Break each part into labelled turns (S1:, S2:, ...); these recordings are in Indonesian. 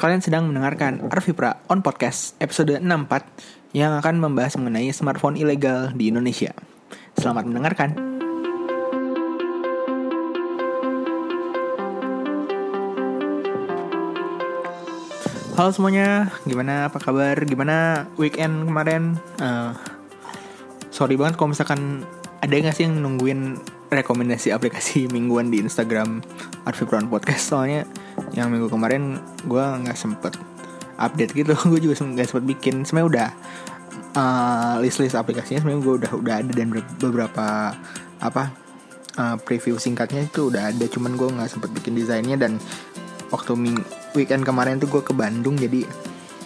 S1: Kalian sedang mendengarkan Arvipra on Podcast episode 64 yang akan membahas mengenai smartphone ilegal di Indonesia. Selamat mendengarkan. Halo semuanya, gimana apa kabar? Gimana weekend kemarin? Uh, sorry banget kalau misalkan ada nggak sih yang nungguin rekomendasi aplikasi mingguan di Instagram Arvipron Podcast soalnya yang minggu kemarin gue nggak sempet update gitu. Gue juga nggak sempet bikin. Sebenarnya udah uh, list-list aplikasinya sebenarnya gue udah udah ada dan beberapa apa uh, preview singkatnya itu udah ada. Cuman gue nggak sempet bikin desainnya dan waktu ming weekend kemarin tuh gue ke Bandung. Jadi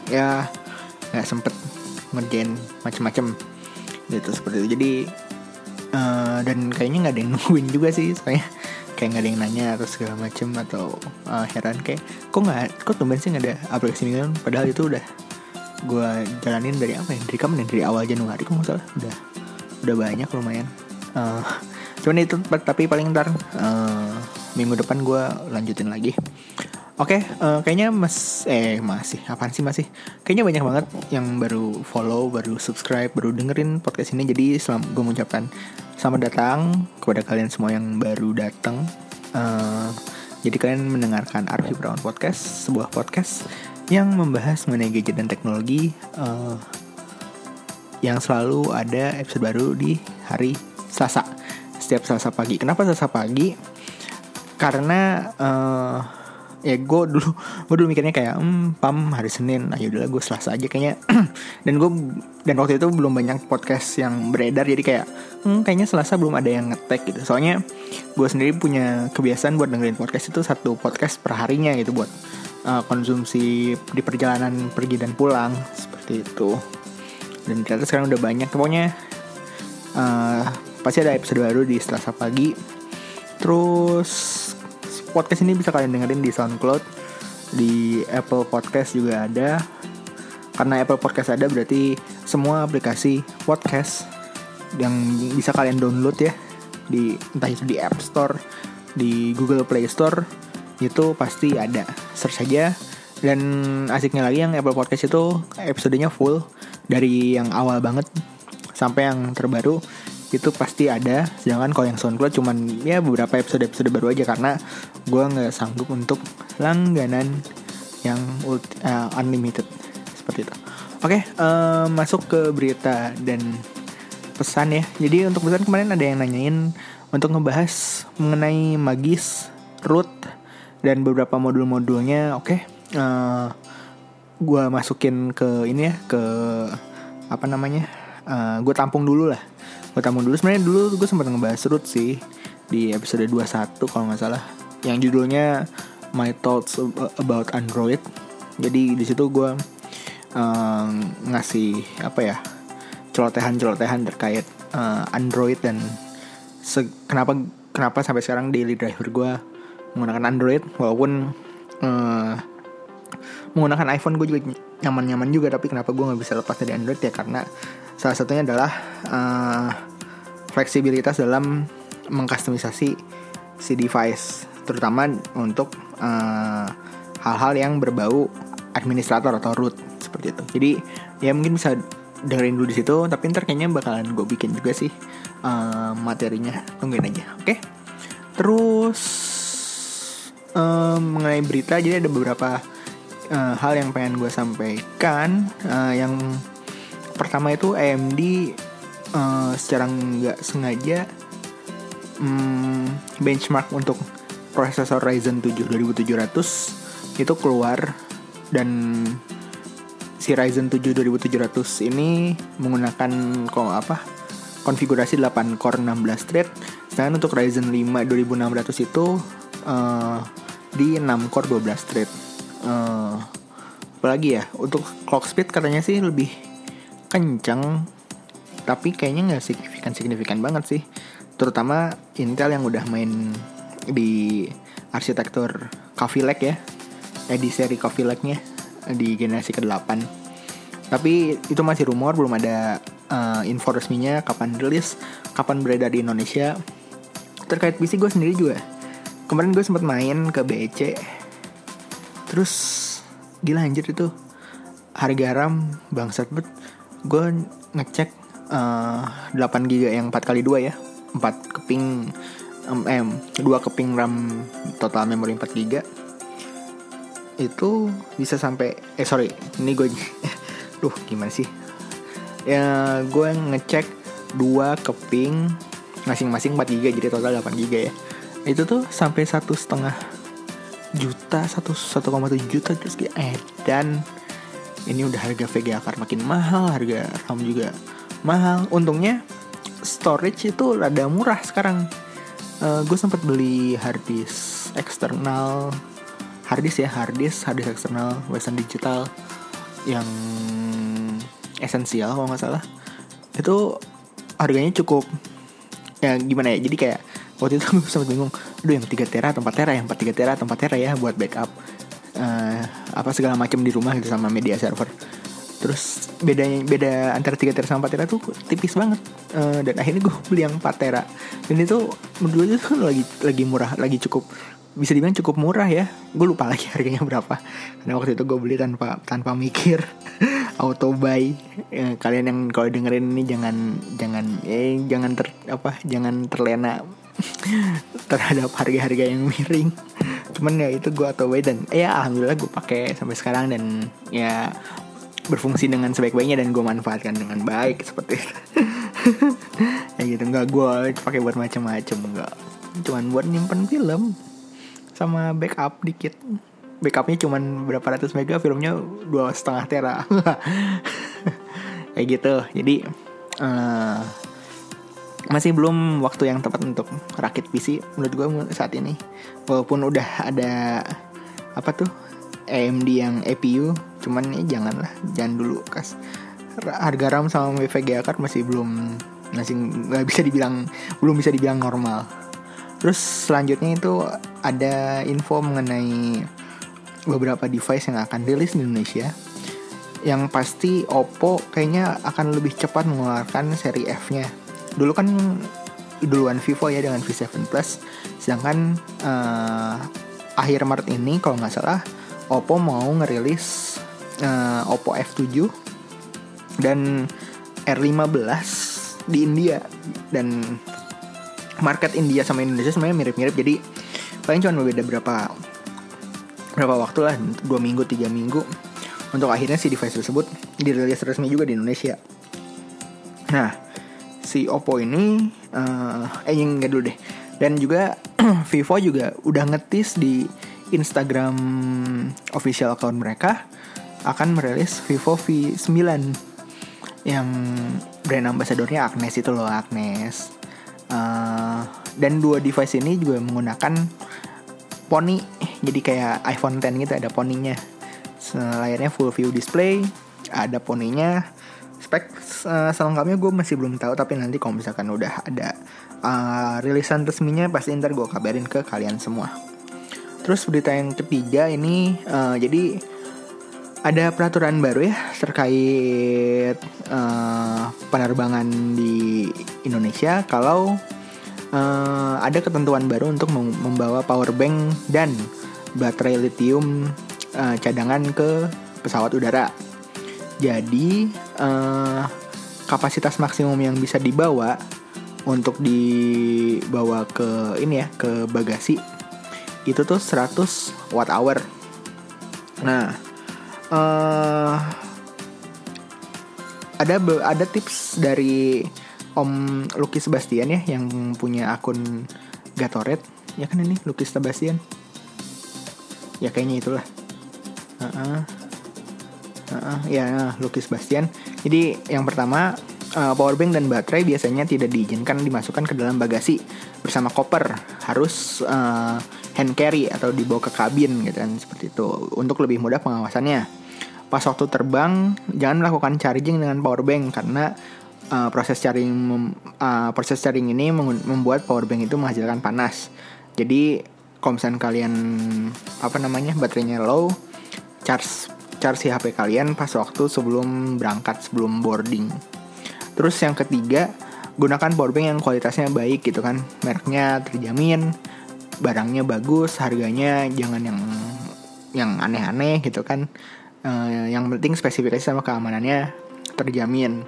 S1: ya nggak sempet ngerjain macem-macem gitu seperti itu. Jadi uh, dan kayaknya nggak ada yang nungguin juga sih soalnya kayak nggak ada yang nanya atau segala macem atau uh, heran kayak kok nggak kok tumben sih nggak ada aplikasi mingguan padahal itu udah gue jalanin dari apa ya dari kapan ya? Dari awal Januari kok salah. Udah udah banyak lumayan. Uh, cuman itu tapi paling ntar uh, minggu depan gue lanjutin lagi. Oke, okay, uh, kayaknya mas eh masih apaan sih masih? Kayaknya banyak banget yang baru follow, baru subscribe, baru dengerin podcast ini. Jadi selam gue mengucapkan selamat datang kepada kalian semua yang baru datang. Uh, jadi kalian mendengarkan Arfi Brown Podcast, sebuah podcast yang membahas mengenai gadget dan teknologi uh, yang selalu ada episode baru di hari Selasa. Setiap Selasa pagi. Kenapa Selasa pagi? Karena uh, ya gue dulu gue dulu mikirnya kayak hmm, pam hari Senin. Ayo nah, udah gue selasa aja kayaknya. Dan gue dan waktu itu belum banyak podcast yang beredar jadi kayak hmm, kayaknya selasa belum ada yang ngetek gitu. Soalnya gue sendiri punya kebiasaan buat dengerin podcast itu satu podcast per harinya gitu buat uh, konsumsi di perjalanan pergi dan pulang seperti itu. Dan ternyata sekarang udah banyak. Pokoknya uh, pasti ada episode baru di selasa pagi. Terus podcast ini bisa kalian dengerin di SoundCloud, di Apple Podcast juga ada. Karena Apple Podcast ada berarti semua aplikasi podcast yang bisa kalian download ya di entah itu di App Store, di Google Play Store itu pasti ada. Search saja dan asiknya lagi yang Apple Podcast itu episodenya full dari yang awal banget sampai yang terbaru itu pasti ada. Sedangkan kalau yang SoundCloud cuman ya beberapa episode-episode baru aja. Karena gue nggak sanggup untuk langganan yang uh, unlimited. Seperti itu. Oke okay, uh, masuk ke berita dan pesan ya. Jadi untuk pesan kemarin ada yang nanyain untuk ngebahas mengenai magis root dan beberapa modul-modulnya. Oke okay, uh, eh, gue masukin ke ini ya ke apa namanya uh, gue tampung dulu lah gue tamu dulu. Sebenarnya dulu gue sempat ngebahas root sih di episode 21 kalau nggak salah. Yang judulnya My Thoughts About Android. Jadi di situ gue um, ngasih apa ya celotehan-celotehan terkait uh, Android dan kenapa kenapa sampai sekarang daily driver gue menggunakan Android. Walaupun uh, menggunakan iPhone gue juga nyaman-nyaman juga tapi kenapa gue nggak bisa lepas dari Android ya karena Salah satunya adalah uh, fleksibilitas dalam mengkustomisasi si device, terutama untuk eh, hal-hal yang berbau administrator atau root seperti itu. Jadi ya mungkin bisa dengerin dulu di situ, tapi ntar kayaknya bakalan gue bikin juga sih uh, materinya. Tungguin aja, oke? Okay? Terus uh, mengenai berita, jadi ada beberapa uh, hal yang pengen gue sampaikan uh, yang pertama itu AMD uh, eh, secara nggak sengaja um, benchmark untuk prosesor Ryzen 7 2700 itu keluar dan si Ryzen 7 2700 ini menggunakan kok apa konfigurasi 8 core 16 thread. Sedangkan untuk Ryzen 5 2600 itu uh, di 6 core 12 thread uh, apalagi ya? Untuk clock speed katanya sih lebih kenceng tapi kayaknya nggak signifikan signifikan banget sih. Terutama Intel yang udah main di arsitektur Coffee Lake ya eh, di seri Coffee Lake-nya di generasi ke-8 tapi itu masih rumor belum ada uh, info resminya kapan rilis kapan beredar di Indonesia. Terkait PC gue sendiri juga kemarin gue sempat main ke BEC terus gila anjir itu. Harga RAM bangsat bet. Gue ngecek uh, 8 GB yang 4 kali 2 ya. 4 keping um, eh, 2 keping RAM total memori 4 GB itu bisa sampai eh sorry ini gue duh gimana sih? Ya gue ngecek dua keping masing-masing 4 GB jadi total 8 GB ya. Itu tuh sampai satu setengah juta satu satu koma tujuh juta terus kayak eh dan ini udah harga VGA card makin mahal harga RAM juga mahal. Untungnya storage itu rada murah sekarang. Uh, gue sempat beli harddisk eksternal harddisk ya harddisk harddisk eksternal Western Digital yang esensial kalau nggak salah. Itu harganya cukup ya gimana ya jadi kayak waktu itu gue sempat bingung aduh yang 3 tera atau 4 tera yang 4 3 tera atau 4 tera ya buat backup uh, apa segala macam di rumah gitu sama media server. Terus bedanya beda antara 3 tera sama 4 tera tuh tipis banget uh, dan akhirnya gue beli yang 4 tera. Dan itu menurut gue tuh lagi lagi murah lagi cukup bisa dibilang cukup murah ya. Gue lupa lagi harganya berapa. Karena waktu itu gue beli tanpa tanpa mikir auto buy. Ya, kalian yang kalau dengerin ini jangan jangan eh jangan ter apa jangan terlena terhadap harga-harga yang miring. Cuman ya itu gue buy dan ya alhamdulillah gue pakai sampai sekarang dan ya berfungsi dengan sebaik-baiknya dan gue manfaatkan dengan baik seperti itu. Ya gitu nggak gue pakai buat macam-macam nggak cuman buat nyimpen film sama backup dikit. Backupnya cuman berapa ratus mega filmnya dua setengah tera. Kayak gitu. Jadi uh, masih belum waktu yang tepat untuk rakit PC menurut gue saat ini. Walaupun udah ada apa tuh AMD yang APU cuman ya janganlah jangan dulu kas. Harga RAM sama VGA card masih belum masih nggak bisa dibilang belum bisa dibilang normal. Terus selanjutnya itu ada info mengenai beberapa device yang akan rilis di Indonesia. Yang pasti Oppo kayaknya akan lebih cepat mengeluarkan seri F-nya dulu kan duluan Vivo ya dengan V7 Plus. Sedangkan uh, akhir Maret ini kalau nggak salah Oppo mau ngerilis uh, Oppo F7 dan R15 di India. Dan market India sama Indonesia sebenarnya mirip-mirip. Jadi paling cuma berbeda berapa berapa waktu lah dua minggu tiga minggu untuk akhirnya si device tersebut dirilis resmi juga di Indonesia. Nah si Oppo ini uh, eh yang enggak dulu deh. Dan juga Vivo juga udah ngetis di Instagram official account mereka akan merilis Vivo V9 yang brand ambassadornya Agnes itu loh Agnes. Uh, dan dua device ini juga menggunakan poni jadi kayak iPhone 10 gitu ada poninya layarnya full view display ada poninya spek uh, selengkapnya gue masih belum tahu tapi nanti kalau misalkan udah ada uh, rilisan resminya pasti ntar gue kabarin ke kalian semua. Terus berita yang ketiga ini uh, jadi ada peraturan baru ya terkait uh, penerbangan di Indonesia. Kalau uh, ada ketentuan baru untuk membawa power bank dan baterai lithium uh, cadangan ke pesawat udara. Jadi uh, kapasitas maksimum yang bisa dibawa untuk dibawa ke ini ya ke bagasi itu tuh 100 watt hour. Nah, uh, ada ada tips dari Om Lucky Sebastian ya yang punya akun Gatoret ya kan ini Lucky Sebastian ya kayaknya itulah uh -uh. Uh, ya Lukis Bastian. Jadi yang pertama uh, powerbank dan baterai biasanya tidak diizinkan dimasukkan ke dalam bagasi bersama koper, harus uh, hand carry atau dibawa ke kabin gitu kan seperti itu untuk lebih mudah pengawasannya. Pas waktu terbang jangan melakukan charging dengan powerbank karena uh, proses charging uh, proses charging ini membuat powerbank itu menghasilkan panas. Jadi kalau kalian apa namanya baterainya low, charge charge si HP kalian pas waktu sebelum berangkat, sebelum boarding. Terus yang ketiga, gunakan powerbank yang kualitasnya baik gitu kan. Mereknya terjamin, barangnya bagus, harganya jangan yang yang aneh-aneh gitu kan uh, yang penting spesifikasi sama keamanannya terjamin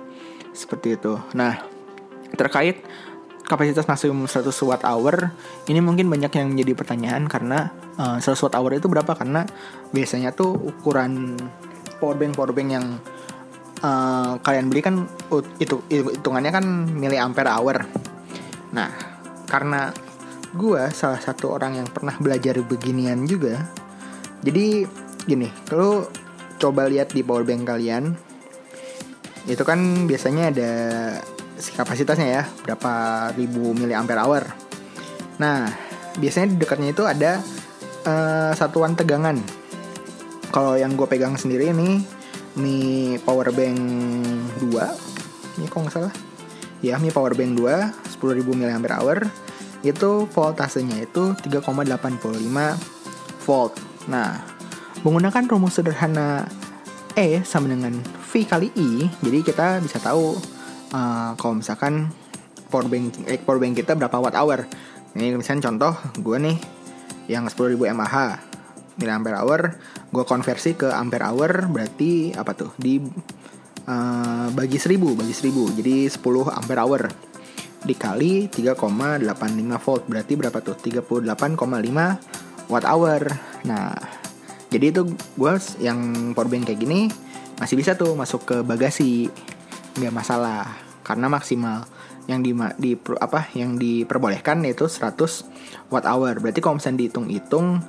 S1: seperti itu nah terkait kapasitas maksimum 100 watt hour ini mungkin banyak yang menjadi pertanyaan karena uh, 100 watt hour itu berapa? Karena biasanya tuh ukuran powerbank powerbank yang uh, kalian beli kan itu hitungannya kan miliampere hour. Nah karena gue salah satu orang yang pernah belajar beginian juga jadi gini kalau coba lihat di powerbank kalian itu kan biasanya ada kapasitasnya ya berapa ribu miliampere hour. Nah biasanya di dekatnya itu ada uh, satuan tegangan. Kalau yang gue pegang sendiri ini Mi Power Bank 2 ini kok nggak salah? Ya Mi Power Bank 2 10.000 mAh itu voltasenya itu 3,85 volt. Nah menggunakan rumus sederhana E sama dengan V kali I jadi kita bisa tahu uh, kalau misalkan power bank eh, power bank kita berapa watt hour? Ini misalnya contoh gue nih yang 10.000 mAh miliampere hour gue konversi ke ampere hour berarti apa tuh? Di uh, bagi 1000 bagi 1000 jadi 10 ampere hour. Dikali 3,85 volt berarti berapa tuh? 38,5 watt hour. Nah jadi itu gue yang power bank kayak gini masih bisa tuh masuk ke bagasi nggak masalah karena maksimal yang di, di apa yang diperbolehkan yaitu 100 watt hour. Berarti kalau misalnya dihitung-hitung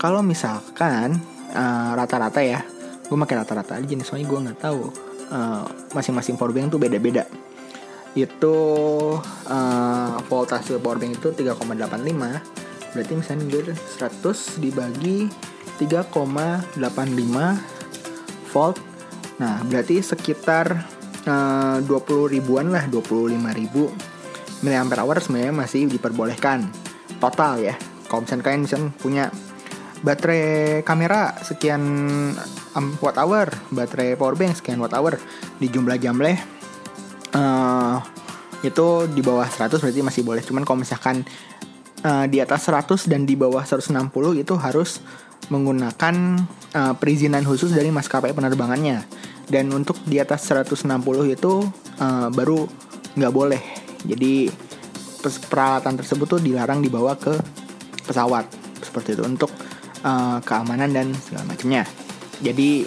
S1: kalau misalkan uh, rata-rata ya, gue pakai rata-rata aja nih soalnya gue nggak tahu uh, masing-masing powerbank tuh beda-beda. Itu uh, voltase powerbank itu 3,85 berarti misalnya gue 100 dibagi 3,85 volt nah berarti sekitar uh, 20 ribuan lah 25 ribu. Hour sebenarnya masih diperbolehkan. Total ya kalau misalnya kalian misalnya punya baterai kamera sekian watt hour baterai power bank sekian watt hour di jumlah jamleh uh, itu di bawah 100 berarti masih boleh. Cuman kalau misalkan uh, di atas 100 dan di bawah 160 itu harus menggunakan uh, perizinan khusus dari maskapai penerbangannya dan untuk di atas 160 itu uh, baru nggak boleh. Jadi peralatan tersebut tuh dilarang dibawa ke pesawat. Seperti itu untuk uh, keamanan dan segala macamnya. Jadi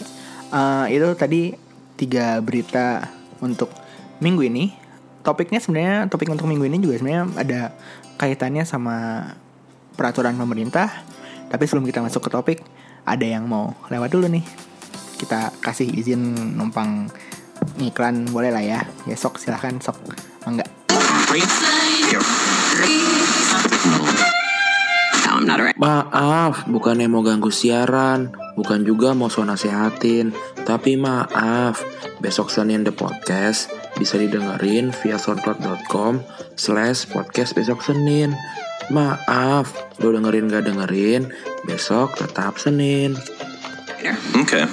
S1: uh, itu tadi tiga berita untuk minggu ini. Topiknya sebenarnya topik untuk minggu ini juga sebenarnya ada kaitannya sama peraturan pemerintah. Tapi sebelum kita masuk ke topik ada yang mau lewat dulu nih kita kasih izin numpang iklan boleh lah ya ya silahkan sok enggak
S2: Maaf, bukan mau ganggu siaran, bukan juga mau so nasehatin, tapi maaf, besok Senin The Podcast bisa didengerin via soundcloud.com slash podcast besok Senin. Maaf, lo dengerin gak dengerin, besok tetap Senin. Oke. Okay.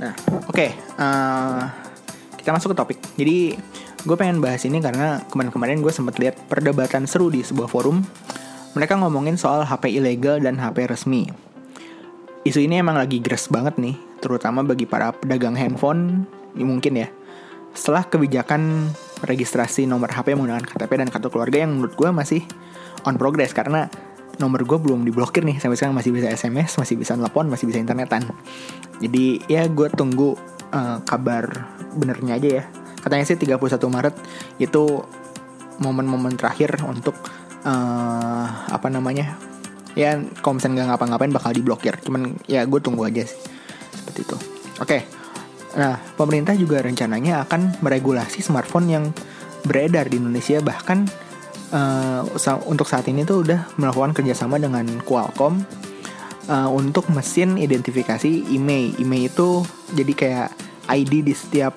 S1: Nah, oke. Okay. Uh, eh, kita masuk ke topik. Jadi, gue pengen bahas ini karena kemarin-kemarin gue sempat lihat perdebatan seru di sebuah forum. Mereka ngomongin soal HP ilegal dan HP resmi. Isu ini emang lagi gres banget nih, terutama bagi para pedagang handphone, ya mungkin ya. Setelah kebijakan registrasi nomor HP menggunakan KTP dan kartu keluarga yang menurut gue masih on progress karena nomor gue belum diblokir nih sampai sekarang masih bisa SMS masih bisa telepon masih bisa internetan. Jadi ya gue tunggu uh, kabar benernya aja ya. Katanya sih 31 Maret itu momen-momen terakhir untuk uh, apa namanya ya kalau nggak ngapa-ngapain bakal diblokir. Cuman ya gue tunggu aja sih. Seperti itu. Oke. Okay. nah pemerintah juga rencananya akan meregulasi smartphone yang beredar di Indonesia bahkan uh, untuk saat ini tuh udah melakukan kerjasama dengan Qualcomm uh, untuk mesin identifikasi email. Email itu jadi kayak ID di setiap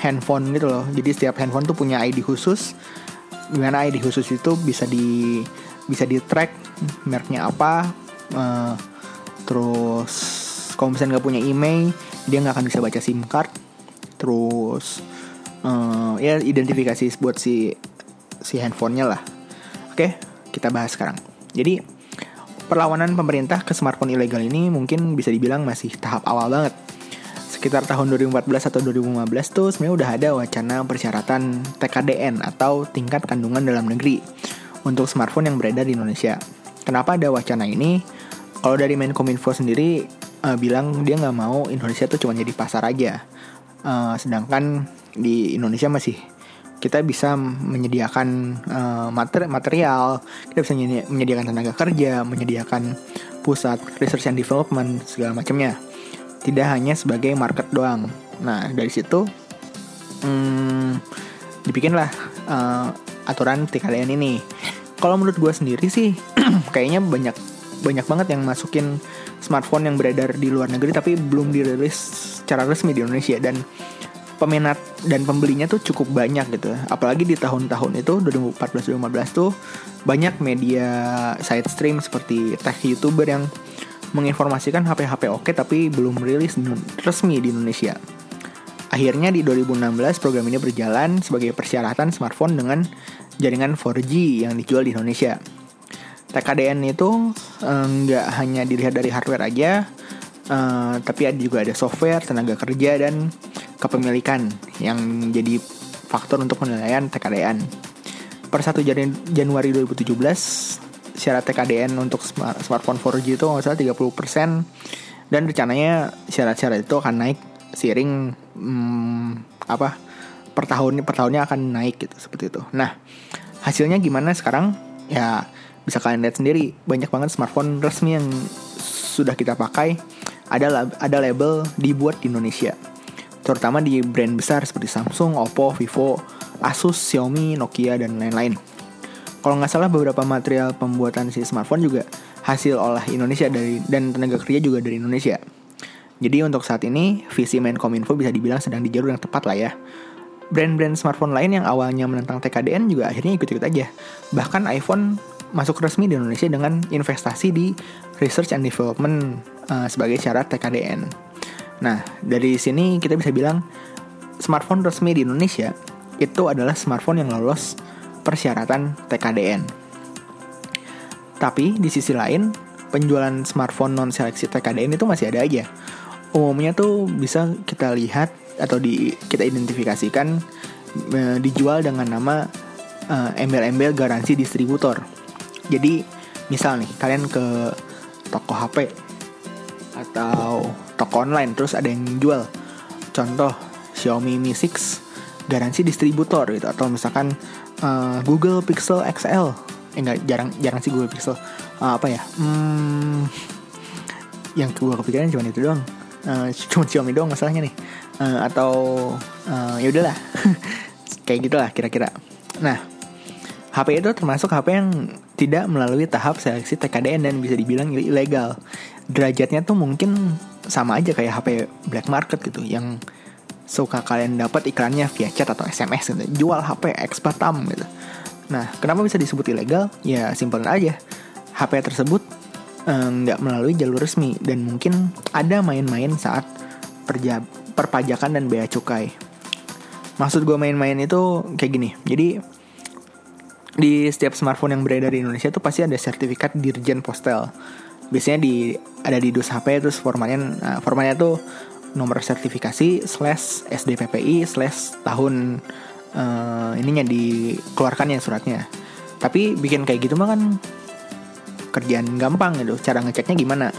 S1: handphone gitu loh. Jadi setiap handphone tuh punya ID khusus. Di mana ID khusus itu bisa di bisa di track mereknya apa. Uh, terus kalau misalnya nggak punya email, dia nggak akan bisa baca SIM card. Terus uh, ya identifikasi buat si si handphonenya lah Oke, kita bahas sekarang. Jadi perlawanan pemerintah ke smartphone ilegal ini mungkin bisa dibilang masih tahap awal banget. Sekitar tahun 2014 atau 2015 tuh sebenarnya udah ada wacana persyaratan TKDN atau tingkat kandungan dalam negeri untuk smartphone yang beredar di Indonesia. Kenapa ada wacana ini? Kalau dari Menkominfo sendiri uh, bilang dia nggak mau Indonesia tuh cuma jadi pasar aja. Uh, sedangkan di Indonesia masih kita bisa menyediakan uh, mater material, kita bisa menyediakan tenaga kerja, menyediakan pusat research and development segala macamnya. Tidak hanya sebagai market doang. Nah dari situ hmm, dibikinlah uh, aturan TKDN ini. Kalau menurut gue sendiri sih, kayaknya banyak banyak banget yang masukin smartphone yang beredar di luar negeri tapi belum dirilis secara resmi di Indonesia dan peminat dan pembelinya tuh cukup banyak gitu. Apalagi di tahun-tahun itu 2014-2015 tuh banyak media side stream seperti tech youtuber yang menginformasikan HP-HP oke tapi belum rilis resmi di Indonesia. Akhirnya di 2016 program ini berjalan sebagai persyaratan smartphone dengan jaringan 4G yang dijual di Indonesia. TKDN itu eh, nggak eh, hanya dilihat dari hardware aja, eh, tapi ada juga ada software, tenaga kerja dan kepemilikan yang jadi faktor untuk penilaian TKDN. Per 1 Januari 2017, syarat TKDN untuk smartphone 4G itu nggak salah 30% dan rencananya syarat-syarat itu akan naik seiring hmm, apa per tahun per tahunnya akan naik gitu seperti itu. Nah, hasilnya gimana sekarang? Ya bisa kalian lihat sendiri banyak banget smartphone resmi yang sudah kita pakai ada ada label dibuat di Indonesia terutama di brand besar seperti Samsung, Oppo, Vivo, Asus, Xiaomi, Nokia, dan lain-lain. Kalau nggak salah beberapa material pembuatan si smartphone juga hasil olah Indonesia dari dan tenaga kerja juga dari Indonesia. Jadi untuk saat ini visi Menkominfo bisa dibilang sedang di jalur yang tepat lah ya. Brand-brand smartphone lain yang awalnya menentang TKDN juga akhirnya ikut-ikut aja. Bahkan iPhone masuk resmi di Indonesia dengan investasi di research and development uh, sebagai syarat TKDN. Nah, dari sini kita bisa bilang smartphone resmi di Indonesia itu adalah smartphone yang lolos persyaratan TKDN. Tapi di sisi lain, penjualan smartphone non seleksi TKDN itu masih ada aja. Umumnya tuh bisa kita lihat atau di kita identifikasikan e, dijual dengan nama embel-embel e, garansi distributor. Jadi misal nih kalian ke toko HP atau toko online terus ada yang jual. Contoh Xiaomi Mi 6 garansi distributor gitu. Atau misalkan uh, Google Pixel XL eh enggak jarang jarang sih Google Pixel. Uh, apa ya? Hmm, yang gue kepikiran cuma itu doang. Uh, cuma Xiaomi doang masalahnya nih. Uh, atau uh, ya udahlah. Kayak gitulah kira-kira. Nah HP itu termasuk HP yang tidak melalui tahap seleksi TKDN dan bisa dibilang ilegal derajatnya tuh mungkin sama aja kayak HP black market gitu yang suka kalian dapat iklannya via chat atau SMS gitu. Jual HP ekspatam gitu. Nah, kenapa bisa disebut ilegal? Ya simpel aja. HP tersebut eh, nggak eh, melalui jalur resmi dan mungkin ada main-main saat perja perpajakan dan bea cukai. Maksud gue main-main itu kayak gini. Jadi di setiap smartphone yang beredar di Indonesia tuh pasti ada sertifikat Dirjen Postal biasanya di ada di dus HP terus formatnya nah, formatnya tuh nomor sertifikasi slash SDPPI slash tahun uh, ininya dikeluarkan ya suratnya. Tapi bikin kayak gitu mah kan kerjaan gampang gitu. Cara ngeceknya gimana?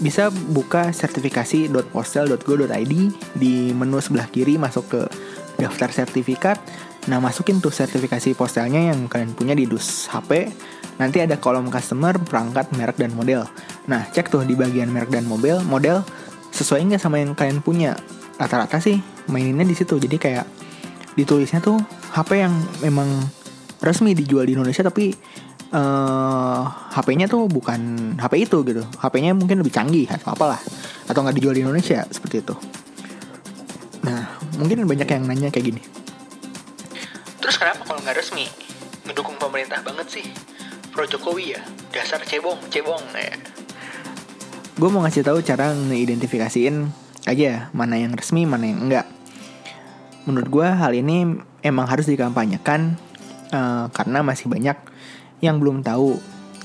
S1: Bisa buka sertifikasi.postal.go.id di menu sebelah kiri masuk ke daftar sertifikat nah masukin tuh sertifikasi postalnya yang kalian punya di dus HP Nanti ada kolom customer, perangkat, merek, dan model. Nah, cek tuh di bagian merek dan model, model sesuai nggak sama yang kalian punya. Rata-rata sih maininnya di situ. Jadi kayak ditulisnya tuh HP yang memang resmi dijual di Indonesia tapi uh, eh, HP-nya tuh bukan HP itu gitu. HP-nya mungkin lebih canggih atau apalah. Atau nggak dijual di Indonesia seperti itu. Mungkin banyak yang nanya kayak gini. Terus kenapa kalau nggak resmi? Ngedukung pemerintah banget sih. Pro Jokowi ya dasar cebong cebong ya. Gue mau ngasih tahu cara ngeidentifikasiin aja mana yang resmi mana yang enggak. Menurut gue hal ini emang harus dikampanyekan uh, karena masih banyak yang belum tahu.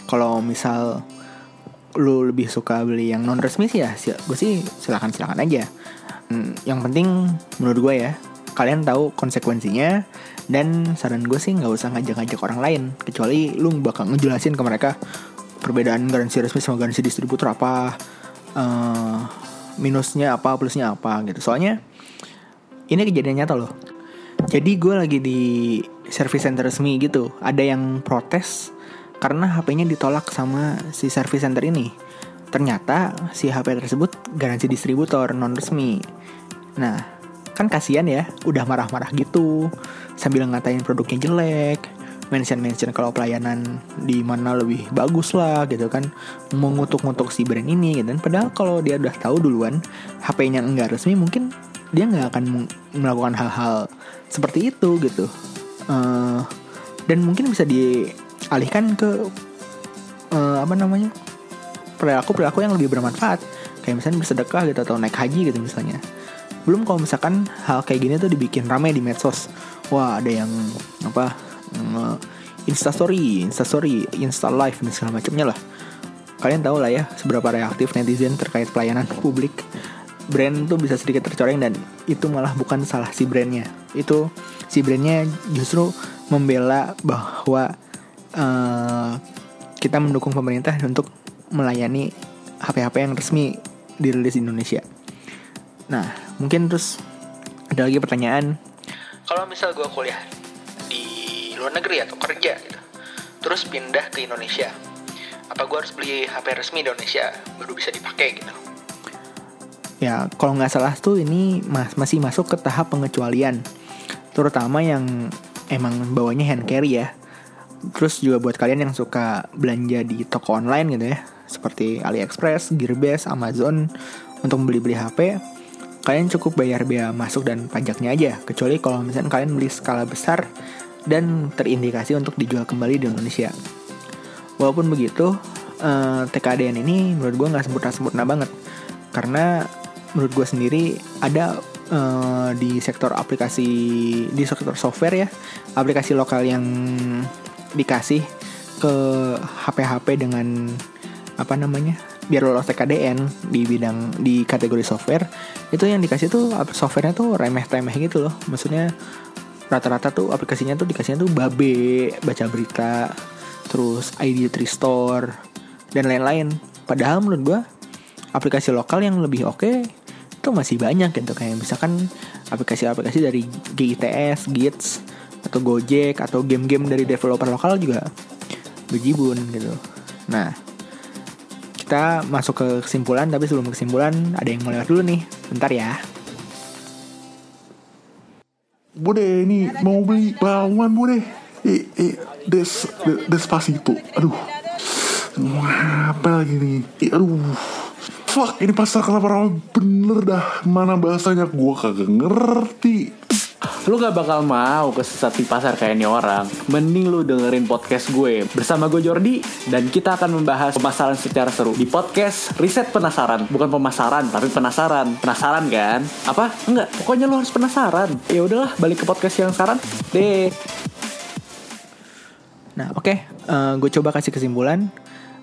S1: Kalau misal lu lebih suka beli yang non resmi sih ya gue sih silakan silakan aja yang penting menurut gue ya kalian tahu konsekuensinya dan saran gue sih nggak usah ngajak-ngajak orang lain kecuali lu bakal ngejelasin ke mereka perbedaan garansi resmi sama garansi distributor apa uh, minusnya apa plusnya apa gitu soalnya ini kejadian nyata loh jadi gue lagi di service center resmi gitu ada yang protes karena HP-nya ditolak sama si service center ini. Ternyata si HP tersebut garansi distributor non resmi. Nah, kan kasihan ya, udah marah-marah gitu, sambil ngatain produknya jelek, mention-mention kalau pelayanan di mana lebih bagus lah gitu kan, mengutuk-ngutuk si brand ini gitu. Dan padahal kalau dia udah tahu duluan HP-nya enggak resmi, mungkin dia nggak akan melakukan hal-hal seperti itu gitu. Uh, dan mungkin bisa di alihkan ke uh, apa namanya perilaku perilaku yang lebih bermanfaat. Kayak misalnya bersedekah gitu atau naik haji gitu misalnya. Belum kalau misalkan hal kayak gini tuh dibikin ramai di medsos. Wah ada yang apa instastory instastory insta live dan segala macamnya lah. Kalian tahu lah ya seberapa reaktif netizen terkait pelayanan publik. Brand tuh bisa sedikit tercoreng dan itu malah bukan salah si brandnya. Itu si brandnya justru membela bahwa uh, kita mendukung pemerintah untuk melayani HP-HP yang resmi dirilis di Indonesia. Nah, mungkin terus ada lagi pertanyaan. Kalau misal gue kuliah di luar negeri atau kerja gitu, terus pindah ke Indonesia, apa gue harus beli HP resmi di Indonesia baru bisa dipakai gitu? Ya, kalau nggak salah tuh ini mas masih masuk ke tahap pengecualian, terutama yang emang bawanya hand carry ya Terus juga buat kalian yang suka belanja di toko online gitu ya, seperti AliExpress, Gearbest, Amazon untuk membeli-beli HP, kalian cukup bayar biaya masuk dan pajaknya aja. Kecuali kalau misalnya kalian beli skala besar dan terindikasi untuk dijual kembali di Indonesia. Walaupun begitu, eh, TKDN ini menurut gue nggak sempurna-sempurna banget. Karena menurut gue sendiri ada uh, di sektor aplikasi di sektor software ya aplikasi lokal yang dikasih ke HP-HP dengan apa namanya biar lolos TKDN di bidang di kategori software itu yang dikasih tuh softwarenya tuh remeh-temeh gitu loh. Maksudnya rata-rata tuh aplikasinya tuh dikasihnya tuh babe baca berita terus ID Store dan lain-lain. Padahal menurut gua aplikasi lokal yang lebih oke okay, itu masih banyak gitu. Kayak misalkan aplikasi-aplikasi dari GITS, GITS atau Gojek atau game-game dari developer lokal juga bejibun gitu. Nah, kita masuk ke kesimpulan tapi sebelum kesimpulan ada yang mau lewat dulu nih. Bentar ya.
S3: Bude ini mau beli bawang bude. Eh, eh, des, des, despacito. Aduh. Apa lagi nih? Eh, aduh. Fuck, ini pasar kelapa bener dah. Mana bahasanya gue kagak ngerti
S4: lu gak bakal mau kesesat di pasar kayak ini orang. Mending lu dengerin podcast gue bersama gue Jordi dan kita akan membahas pemasaran secara seru di podcast Riset Penasaran. Bukan pemasaran, tapi penasaran. Penasaran kan? Apa? Enggak. Pokoknya lu harus penasaran. Ya udahlah, balik ke podcast yang sekarang. Deh.
S1: Nah, oke. Okay. Uh, gue coba kasih kesimpulan.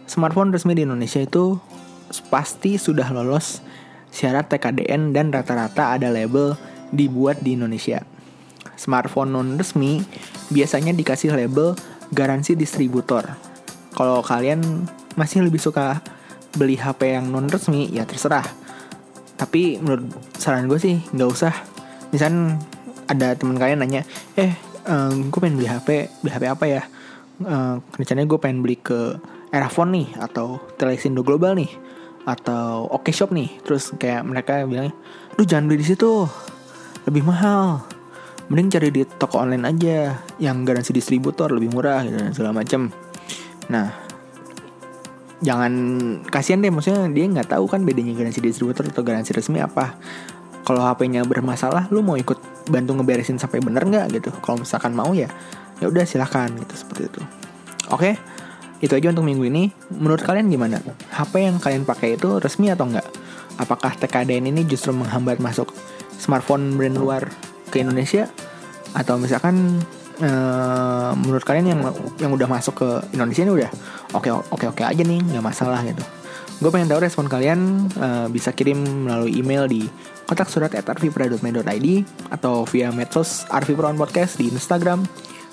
S1: Smartphone resmi di Indonesia itu pasti sudah lolos syarat TKDN dan rata-rata ada label dibuat di Indonesia smartphone non resmi biasanya dikasih label garansi distributor. Kalau kalian masih lebih suka beli HP yang non resmi ya terserah. Tapi menurut saran gue sih nggak usah. Misalnya ada teman kalian nanya, eh um, gue pengen beli HP, beli HP apa ya? Uh, rencananya gue pengen beli ke Erafone nih atau Telesindo Global nih atau Oke Shop nih. Terus kayak mereka bilang, "Lu jangan beli di situ. Lebih mahal." Mending cari di toko online aja yang garansi distributor lebih murah gitu dan segala macam nah jangan kasihan deh maksudnya dia nggak tahu kan bedanya garansi distributor atau garansi resmi apa. Kalau HP-nya bermasalah lu mau ikut bantu ngeberesin sampai bener nggak gitu? Kalau misalkan mau ya ya udah silahkan gitu seperti itu. Oke itu aja untuk minggu ini. Menurut kalian gimana? HP yang kalian pakai itu resmi atau enggak apakah TKDN ini justru menghambat masuk smartphone brand luar ke Indonesia atau misalkan uh, menurut kalian yang yang udah masuk ke Indonesia ini udah oke oke oke aja nih nggak masalah gitu gue pengen tahu respon kalian eh, bisa kirim melalui email di kotak surat at arvipra.me.id atau via medsos arvipra podcast di Instagram,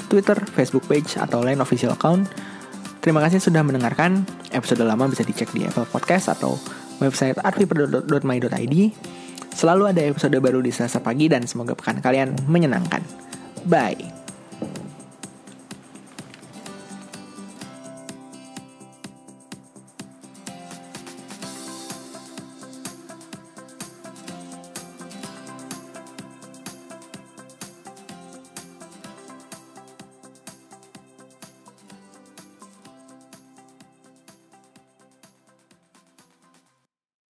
S1: Twitter, Facebook page atau lain official account. Terima kasih sudah mendengarkan. Episode lama bisa dicek di Apple Podcast atau website arvipra.my.id. Selalu ada episode baru di Selasa pagi dan semoga pekan kalian menyenangkan. Bye.